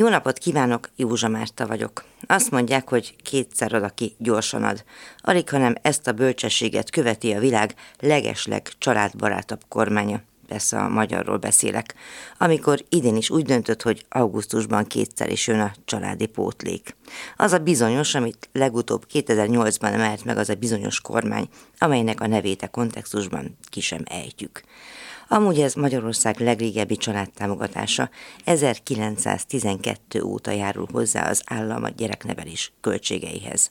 Jó napot kívánok, Józsa Márta vagyok. Azt mondják, hogy kétszer ad, aki gyorsan ad. Alig, hanem ezt a bölcsességet követi a világ legesleg családbarátabb kormánya. Persze a magyarról beszélek. Amikor idén is úgy döntött, hogy augusztusban kétszer is jön a családi pótlék. Az a bizonyos, amit legutóbb 2008-ban emelt meg az a bizonyos kormány, amelynek a nevét a kontextusban ki sem ejtjük. Amúgy ez Magyarország legrégebbi családtámogatása 1912 óta járul hozzá az állam a gyereknevelés költségeihez.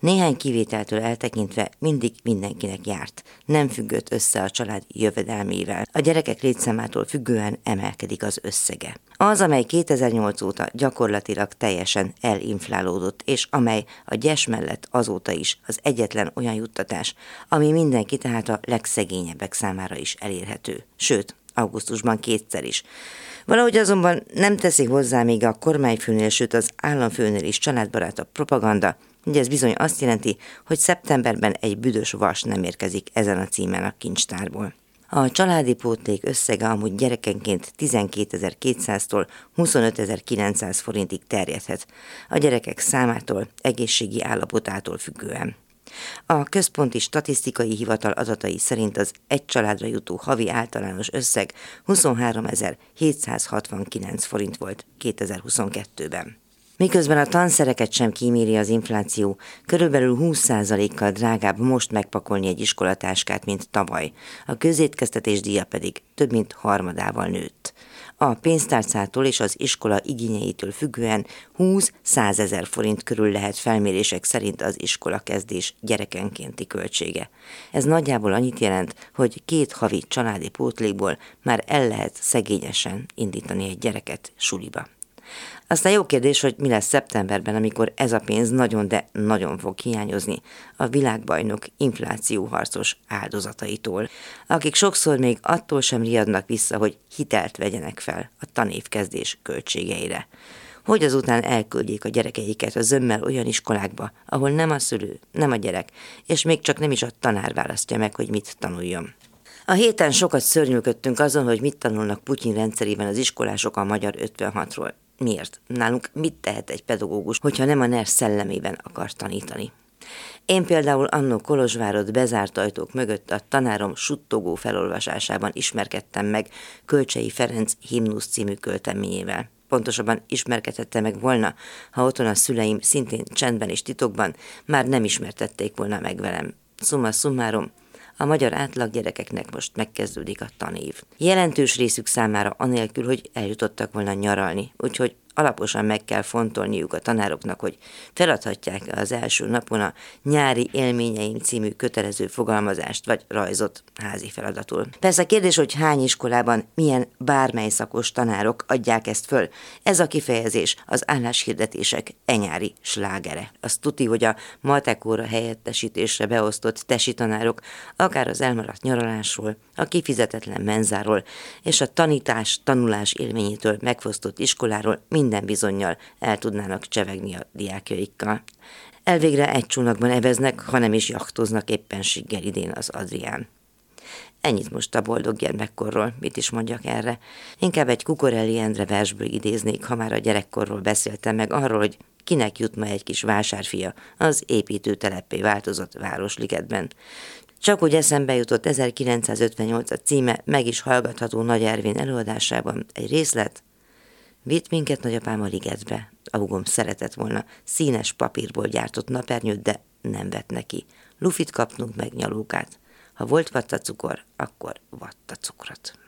Néhány kivételtől eltekintve mindig mindenkinek járt, nem függött össze a család jövedelmével. A gyerekek létszámától függően emelkedik az összege. Az, amely 2008 óta gyakorlatilag teljesen elinflálódott, és amely a gyes mellett azóta is az egyetlen olyan juttatás, ami mindenki tehát a legszegényebbek számára is elérhető. Sőt, augusztusban kétszer is. Valahogy azonban nem teszi hozzá még a kormányfőnél, sőt az államfőnél is családbarátabb propaganda, Ugye ez bizony azt jelenti, hogy szeptemberben egy büdös vas nem érkezik ezen a címen a kincstárból. A családi pótlék összege amúgy gyerekenként 12.200-tól 25.900 forintig terjedhet, a gyerekek számától, egészségi állapotától függően. A Központi Statisztikai Hivatal adatai szerint az egy családra jutó havi általános összeg 23.769 forint volt 2022-ben. Miközben a tanszereket sem kíméri az infláció, körülbelül 20%-kal drágább most megpakolni egy iskolatáskát, mint tavaly. A közétkeztetés díja pedig több mint harmadával nőtt. A pénztárcától és az iskola igényeitől függően 20-100 ezer forint körül lehet felmérések szerint az iskola kezdés gyerekenkénti költsége. Ez nagyjából annyit jelent, hogy két havi családi pótlékból már el lehet szegényesen indítani egy gyereket suliba. Aztán jó kérdés, hogy mi lesz szeptemberben, amikor ez a pénz nagyon, de nagyon fog hiányozni a világbajnok inflációharcos áldozataitól, akik sokszor még attól sem riadnak vissza, hogy hitelt vegyenek fel a tanévkezdés költségeire. Hogy azután elküldjék a gyerekeiket a zömmel olyan iskolákba, ahol nem a szülő, nem a gyerek, és még csak nem is a tanár választja meg, hogy mit tanuljon. A héten sokat szörnyűködtünk azon, hogy mit tanulnak Putyin rendszerében az iskolások a magyar 56-ról. Miért? Nálunk mit tehet egy pedagógus, hogyha nem a NER szellemében akar tanítani? Én például annó Kolozsvárod bezárt ajtók mögött a tanárom suttogó felolvasásában ismerkedtem meg Kölcsei Ferenc himnusz című költeményével. Pontosabban ismerkedhette meg volna, ha otthon a szüleim szintén csendben és titokban már nem ismertették volna meg velem. Summa summarum, a magyar átlag gyerekeknek most megkezdődik a tanév. Jelentős részük számára anélkül, hogy eljutottak volna nyaralni, úgyhogy alaposan meg kell fontolniuk a tanároknak, hogy feladhatják az első napon a nyári élményeim című kötelező fogalmazást vagy rajzot házi feladatul. Persze a kérdés, hogy hány iskolában milyen bármely szakos tanárok adják ezt föl. Ez a kifejezés az álláshirdetések enyári slágere. Az tuti, hogy a matekóra helyettesítésre beosztott tesi tanárok akár az elmaradt nyaralásról, a kifizetetlen menzáról és a tanítás, tanulás élményétől megfosztott iskoláról minden bizonyal el tudnának csevegni a diákjaikkal. Elvégre egy csónakban eveznek, hanem is jachtoznak éppenséggel idén az Adrián. Ennyit most a boldog gyermekkorról, mit is mondjak erre. Inkább egy Kukorelli Endre versből idéznék, ha már a gyerekkorról beszéltem meg arról, hogy kinek jut ma egy kis vásárfia az építőtelepé változott Városligetben. Csak úgy eszembe jutott 1958 a címe, meg is hallgatható Nagy Ervin előadásában egy részlet, Vitt minket nagyapám a ligetbe. A hugom szeretett volna színes papírból gyártott napernyőt, de nem vett neki. Lufit kapnunk meg nyalókát. Ha volt vatta cukor, akkor vatta cukrot.